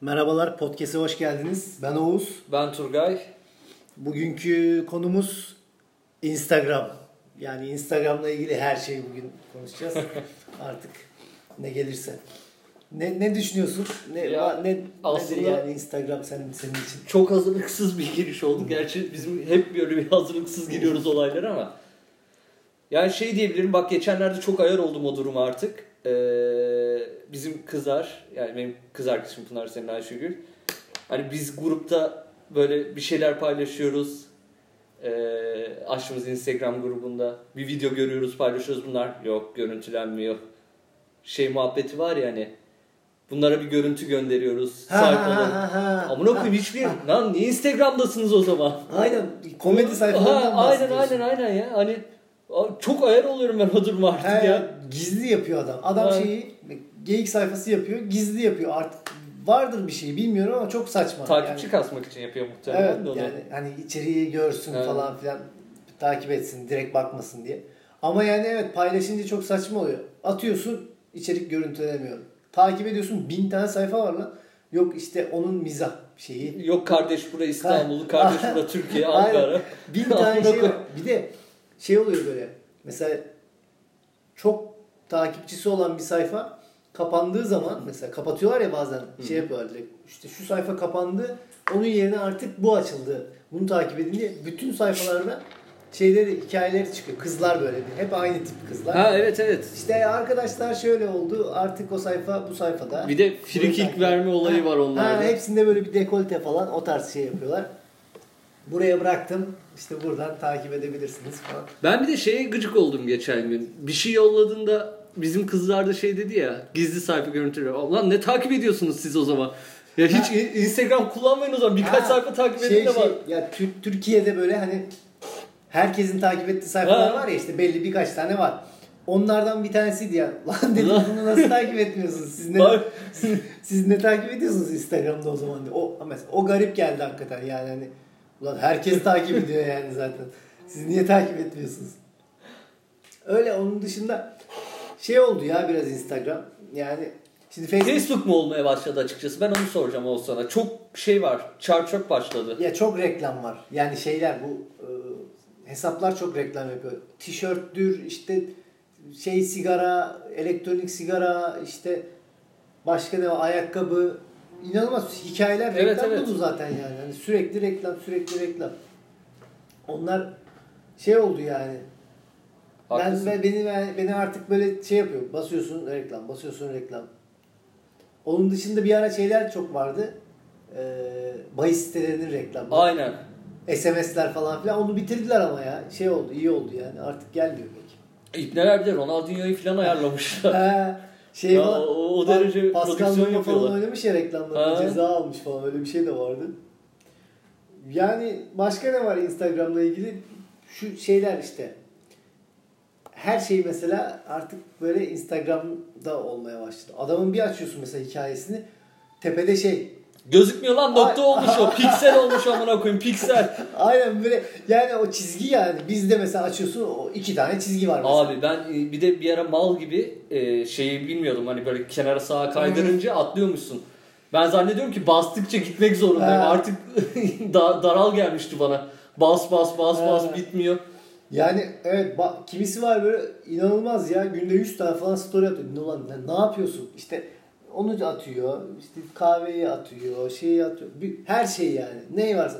Merhabalar, podcast'e hoş geldiniz. Ben Oğuz. Ben Turgay. Bugünkü konumuz Instagram. Yani Instagram'la ilgili her şeyi bugün konuşacağız. Artık ne gelirse. Ne, ne düşünüyorsun? Ne, Ya, ne aslında- nedir yani Instagram senin, senin için? Çok hazırlıksız bir giriş oldu. Gerçi bizim hep böyle bir hazırlıksız giriyoruz olaylara ama. Yani şey diyebilirim bak geçenlerde çok ayar oldum o duruma artık. Ee, bizim kızlar yani benim kız arkadaşım Pınar senin Ayşegül. Hani biz grupta böyle bir şeyler paylaşıyoruz. Ee, açtığımız Instagram grubunda bir video görüyoruz paylaşıyoruz bunlar yok görüntülenmiyor. Şey muhabbeti var ya hani bunlara bir görüntü gönderiyoruz ha, ha. Amına koyayım hiçbir lan niye Instagram'dasınız o zaman? Aynen. Komedi sayfalarından Ha, aynen aynen aynen ya. Hani çok ayar oluyorum ben o duruma artık He, ya. Gizli yapıyor adam. Adam Aynen. şeyi geyik sayfası yapıyor, gizli yapıyor. Artık vardır bir şey bilmiyorum ama çok saçma. Takipçi Yani- kasmak için yapıyor muhtemelen Evet de onu. yani hani içeriği görsün Evet. falan filan takip etsin direkt bakmasın diye. Ama yani evet paylaşınca çok saçma oluyor. Atıyorsun içerik görüntülemiyor. Takip ediyorsun bin tane sayfa var lan. Yok işte onun mizah şeyi. Yok kardeş bura İstanbul, kardeş bura Türkiye. Ankara. Bin tane şey var. Bir de şey oluyor böyle. Mesela çok takipçisi olan bir sayfa kapandığı zaman mesela kapatıyorlar ya bazen şey yapıyorlar direkt. İşte şu sayfa kapandı. Onun yerine artık bu açıldı. Bunu takip edin diye bütün sayfalarda şeyleri hikayeleri çıkıyor. Kızlar böyle bir. Hep aynı tip kızlar. Ha evet evet. İşte arkadaşlar şöyle oldu. Artık o sayfa bu sayfada. Bir de free kick verme olayı var onlarda. Ha, hepsinde böyle bir dekolte falan o tarz şey yapıyorlar. Buraya bıraktım. İşte buradan takip edebilirsiniz falan. Ben bir de şeye gıcık oldum geçen gün. Bir şey yolladığında bizim kızlar da şey dedi ya gizli sayfa görüntüleri. Ulan ne takip ediyorsunuz siz o zaman? Ya hiç in- Instagram kullanmayın o zaman. Birkaç Ha, sayfa takip edin şey, de var. şey, ya Tür- Türkiye'de böyle hani herkesin takip ettiği sayfalar Ha. var ya işte belli birkaç tane var. Onlardan bir tanesiydi ya. Lan dedim bunu nasıl takip etmiyorsunuz? Siz ne, siz, siz ne takip ediyorsunuz Instagram'da o zaman diye. O, mesela, o garip geldi hakikaten yani hani. Ulan herkes takip ediyor yani zaten. Siz niye takip etmiyorsunuz? Öyle onun dışında şey oldu ya biraz Instagram. Yani şimdi Facebook Facebook mu olmaya başladı açıkçası? Ben onu soracağım o sana. Çok şey var. Çar çöp başladı. Ya çok reklam var. Yani şeyler bu e, hesaplar çok reklam yapıyor. Tişörttür işte şey sigara, elektronik sigara, işte başka ne var ayakkabı. İnanılmaz hikayeler Evet, reklam evet. zaten yani. Hani sürekli reklam, sürekli reklam. Onlar şey oldu yani. Ben, Haklısın. ben beni beni artık böyle şey yapıyor. Basıyorsun reklam, basıyorsun reklam. Onun dışında bir ara şeyler çok vardı. Ee, bahis sitelerinin reklamı. Aynen. SMS'ler falan filan onu bitirdiler ama ya. Şey oldu, iyi oldu yani. Artık gelmiyor pek. İpneler bir de Ronaldinho'yu falan ayarlamışlar. Şey Ya, falan. o- o derece Pascal prodüksiyon Numa falan oynamış ya reklamlarda. Ceza almış falan öyle bir şey de vardı. Yani başka ne var Instagram'la ilgili? Şu şeyler işte. Her şey mesela artık böyle Instagram'da olmaya başladı. Adamın bir açıyorsun mesela hikayesini. Tepede şey. Gözükmüyor lan nokta Ay- olmuş o. Piksel olmuş amına koyayım piksel. Aynen böyle yani o çizgi yani. Bizde mesela açıyorsun o iki tane çizgi var mesela. Abi ben e, bir de bir ara mal gibi e, şeyi bilmiyordum. Hani böyle kenara sağa kaydırınca atlıyormuşsun. Ben zannediyorum ki bastıkça gitmek zorundayım. Ha. Artık da- daral gelmişti bana. Bas bas bas bas Ha. bitmiyor. Yani evet ba- kimisi var böyle inanılmaz ya günde 100 tane falan story atıyor. Ne ulan ne yapıyorsun? İşte onu atıyor, işte kahveyi atıyor, şeyi atıyor. Bir, her şey yani. Ne varsa.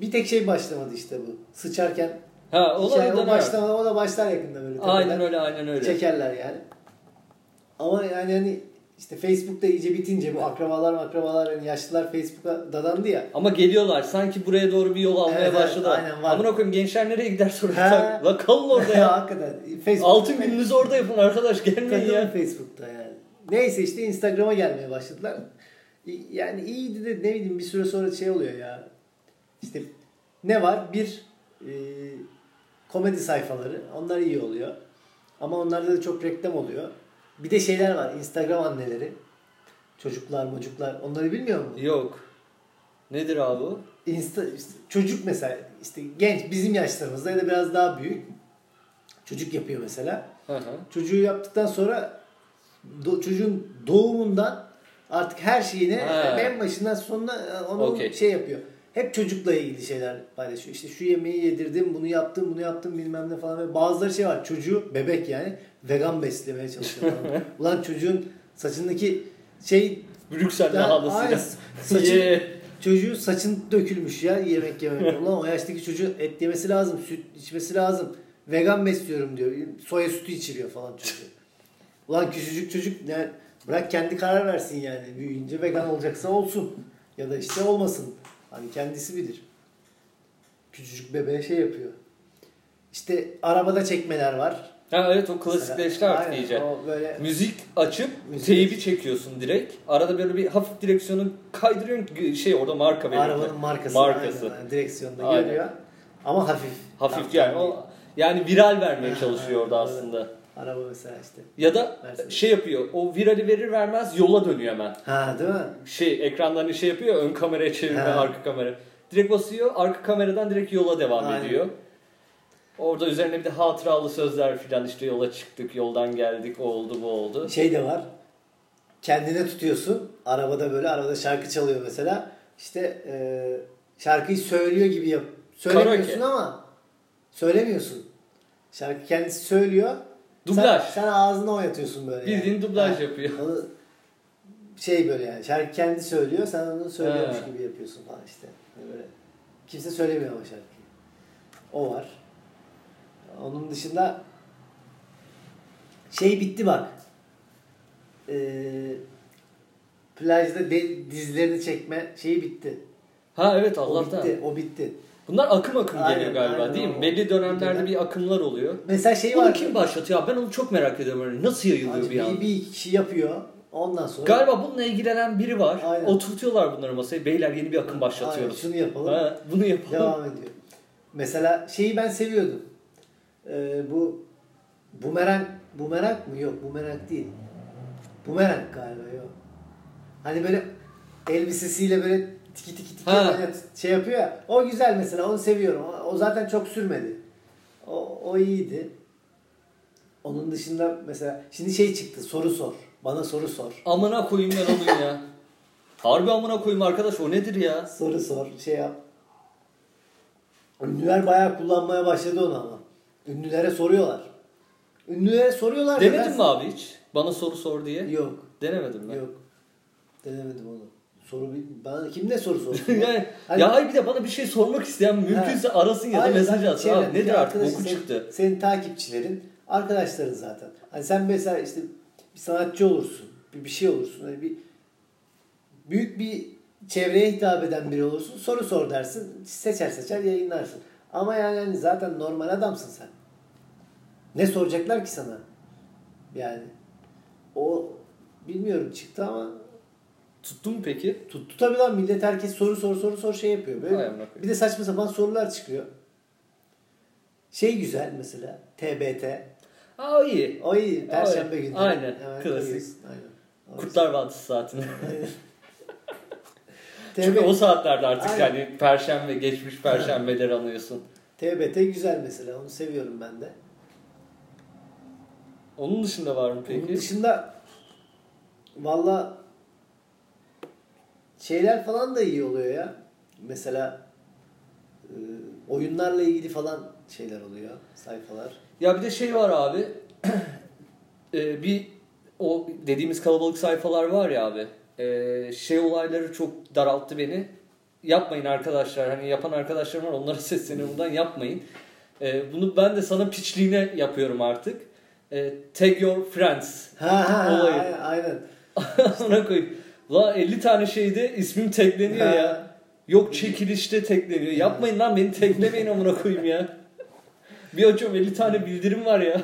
Bir tek şey başlamadı işte bu. Sıçarken Ha o da o başlamadı, o da başlar yakında böyle. Aynen öyle aynen öyle. Çekerler yani. Ama yani hani işte Facebook'ta iyice bitince bu akrabalar akrabalar hani yaşlılar Facebook'a dadandı ya. Ama geliyorlar sanki buraya doğru bir yol almaya Evet, evet, başladı. aynen, var. Amına koyayım gençler nereye gider sonra? La kalın orada ya. Hakikaten. Facebook, Altın gününüzü orada yapın arkadaş gelmeyin ya. Facebook'ta yani. Neyse işte Instagram'a gelmeye başladılar. Yani iyiydi de ne bileyim bir süre sonra şey oluyor ya. İşte ne var? Bir e, komedi sayfaları. Onlar iyi oluyor. Ama onlarda da çok reklam oluyor. Bir de şeyler var. Instagram anneleri. Çocuklar, mocuklar. Onları bilmiyor musun? Yok. Nedir abi o? Insta, işte çocuk mesela işte genç bizim yaşlarımızda ya da biraz daha büyük. Çocuk yapıyor mesela. Hı hı. Çocuğu yaptıktan sonra do- çocuğun doğumundan Artık her şeyini Ha. en başından sonuna e, onu Okey. şey yapıyor. Hep çocukla ilgili şeyler paylaşıyor. İşte şu yemeği yedirdim, bunu yaptım, bunu yaptım bilmem ne falan. Ve bazıları şey var. Çocuğu bebek yani vegan beslemeye çalışıyor. Ulan çocuğun saçındaki şey Brüksel Ya, aynen. lahadasıyla. Saçı- Ye. Çocuğun saçın dökülmüş ya yemek yemek. Ulan o yaştaki çocuğun et yemesi lazım, süt içmesi lazım. Vegan besliyorum diyor. Soya sütü içiriyor falan çocuğu. Ulan küçücük çocuk yani bırak kendi karar versin yani. Büyüyünce vegan olacaksa olsun. Ya da işte olmasın. Hani kendisi bilir. Küçücük bebeğe şey yapıyor. İşte arabada çekmeler var. Ha evet o klasikleşti artık Aynen, iyice. Böyle Müzik açıp Müzik. teybi çekiyorsun direkt. Arada böyle bir hafif direksiyonu kaydırıyorsun. Şey orada marka veriyor. arabanın markası. Markası. Aynen, aynen. direksiyonda Aynen. görüyor. Ama hafif. Hafif yani o yani viral vermeye çalışıyor orada aslında. Araba mesela işte. Ya da Mercedes. şey yapıyor. O virali verir vermez yola dönüyor hemen. Ha değil mi? Şey ekrandan şey yapıyor ön kameraya çevirme Ha. arka kamera. Direkt basıyor arka kameradan direkt yola devam Aynen. ediyor. Orada üzerine bir de hatıralı sözler filan işte yola çıktık yoldan geldik o oldu bu oldu. Şey de var. Kendine tutuyorsun. Arabada böyle arabada şarkı çalıyor mesela. İşte e, şarkıyı söylüyor gibi yap. Söylemiyorsun Karaoke. ama söylemiyorsun. Şarkı kendisi söylüyor. Dublaj. Sen, sen ağzını oynatıyorsun böyle. Bildiğin yani. dublaj Ha, yapıyor. Onu şey böyle yani. Şarkı kendi söylüyor. Sen onu söylüyormuş Ha. gibi yapıyorsun falan işte. Hani Böyle. Kimse söylemiyor ama şarkıyı. O var. Onun dışında şey bitti bak. Ee, plajda de, dizlerini çekme şeyi bitti. Ha evet O Allah'tan. bitti. O bitti. Bunlar akım akım Aynen, geliyor galiba aynen. değil mi? O- Belli dönemlerde dönem- bir akımlar oluyor. Mesela şey Bunu var. kim başlatıyor? Ben onu çok merak ediyorum. Hani Nasıl yayılıyor bir bir, an? bir kişi yapıyor. Ondan sonra Galiba bununla ilgilenen biri var. Aynen. Oturtuyorlar bunları masaya. Beyler yeni bir akım Aynen, başlatıyoruz. şunu yapalım. Ha, bunu yapalım. Devam ediyor. Mesela şeyi ben seviyordum. Ee, bu bumerang bumerang mı? Yok bumerang değil. Bumerang galiba yok. Hani böyle elbisesiyle böyle tiki tiki tiki Ha. böyle şey yapıyor ya. O güzel mesela onu seviyorum. O, zaten çok sürmedi. O, o iyiydi. Onun dışında mesela şimdi şey çıktı soru sor. Bana soru sor. Amına koyayım ben onu ya. Harbi amına koyayım arkadaş o nedir ya? Soru sor, şey yap. Ünlüler bayağı kullanmaya başladı onu ama. Ünlülere soruyorlar. Ünlülere soruyorlar. Demedin mi abi hiç? Bana soru sor diye. Yok, Denemedim ben. yok. Denemedim onu. Soru bana kim ne soru sorsun? yani, Hani- ya hayır bir de bana bir şey sormak isteyen mümkünse arasın ya da mesaj atsın. Abi çevrendeki nedir artık boku senin- çıktı. Senin takipçilerin, arkadaşların zaten. Hani sen mesela işte bir sanatçı olursun, bir, bir şey olursun. Hani bir büyük bir çevreye hitap eden biri olursun. Soru sor dersin. Seçer seçer yayınlarsın. Ama yani hani zaten normal adamsın sen. Ne soracaklar ki sana? Yani o bilmiyorum çıktı ama Tuttu mu peki? tuttu tabii lan millet herkes soru sor soru sor şey yapıyor. Böyle bir de saçma sapan sorular çıkıyor. Şey güzel mesela TBT. Aa o iyi. O iyi. Perşembe günü. aynen, Hemen klasik. Aynen. O Kurtlar Vadisi saatinde. Çünkü o saatlerde artık Aynen. yani perşembe, geçmiş perşembeleri anıyorsun. TBT güzel mesela. Onu seviyorum ben de. Onun dışında var mı Onun peki? dışında valla şeyler falan da iyi oluyor ya. Mesela e, oyunlarla ilgili falan şeyler oluyor. Sayfalar. Ya bir de şey var abi. Ee, bir o dediğimiz kalabalık sayfalar var ya abi. Ee, şey olayları çok daralttı beni. Yapmayın arkadaşlar. Hani yapan arkadaşlarım var. Onlara sesleniyorum buradan yapmayın. Ee, bunu ben de sana piçliğine yapıyorum artık. Ee, tag your friends. Ha ha Olayı. aynen. Ona koyayım. La 50 tane şeyde ismim tagleniyor Ha. ya. Yok çekilişte tagleniyor. Yapmayın lan beni taglemeyin amına koyayım ya. Bir açıyorum 50 tane bildirim var ya.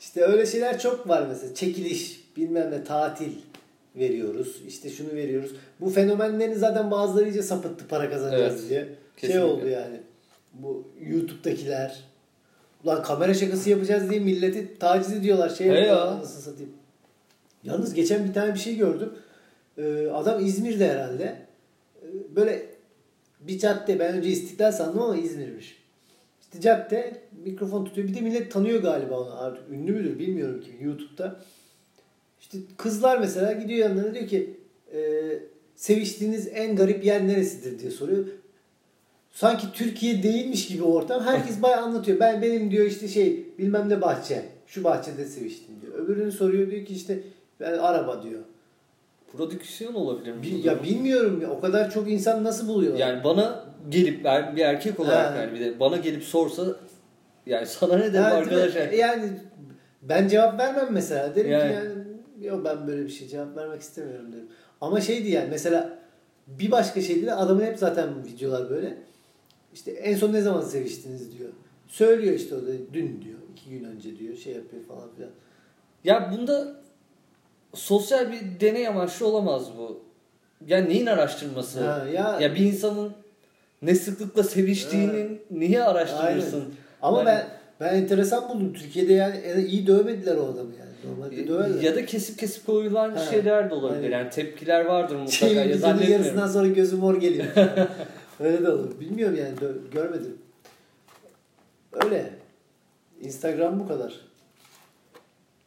İşte öyle şeyler çok var mesela. Çekiliş, bilmem ne, tatil veriyoruz. İşte şunu veriyoruz. Bu fenomenlerin zaten bazıları iyice sapıttı para kazanacağız Evet, diye. Şey kesinlikle. oldu yani. Bu YouTube'dakiler. Ulan kamera şakası yapacağız diye milleti taciz ediyorlar. Şey yapıyorlar, ya. anasını satayım. Yalnız geçen bir tane bir şey gördüm. Ee, adam İzmir'de herhalde. Ee, böyle bir cadde. Ben önce İstiklal sandım ama İzmir'miş. İşte cadde mikrofon tutuyor. Bir de millet tanıyor galiba onu. Artık ünlü müdür bilmiyorum ki YouTube'da. İşte kızlar mesela gidiyor yanlarına diyor ki e, seviştiğiniz en garip yer neresidir diye soruyor. Sanki Türkiye değilmiş gibi ortam. Herkes bayağı anlatıyor. Ben benim diyor işte şey bilmem ne bahçe. Şu bahçede seviştim diyor. Öbürünü soruyor diyor ki işte ben araba diyor. Prodüksiyon olabilir mi? Bi- bu ya bilmiyorum ya, o kadar çok insan nasıl buluyor? Yani bana gelip ben bir erkek olarak Ha. yani bir de bana gelip sorsa yani sana ne derim Ha, değil arkadaş? mi? Yani. Yani ben cevap vermem mesela. Derim Yani. ki yani yok ben böyle bir şey cevap vermek istemiyorum derim. Ama şeydi yani mesela bir başka şeydi de adamın hep zaten videolar böyle. İşte en son ne zaman seviştiniz diyor. Söylüyor işte o da dün diyor. iki gün önce diyor. Şey yapıyor falan filan. Ya bunda sosyal bir deney amaçlı olamaz bu. Yani neyin araştırması? Ha, ya, Ya bir insanın ne sıklıkla seviştiğini niye araştırırsın? Aynen. ama Yani- ben ben enteresan buldum. Türkiye'de yani iyi dövmediler o adamı yani. Normalde döverler. Ya da kesip kesip koyulan Ha, şeyler de olabilir. aynen. Yani tepkiler vardır mutlaka. şey ya yarısından sonra gözüm mor geliyor. Öyle de olur. Bilmiyorum yani görmedim. Öyle. Instagram bu kadar.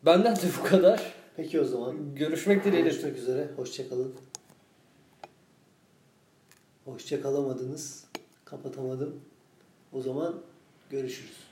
Benden de bu kadar. Peki o zaman. Görüşmek dileğiyle. Görüşmek üzere. Hoşçakalın. Hoşça kalamadınız. Kapatamadım. O zaman görüşürüz.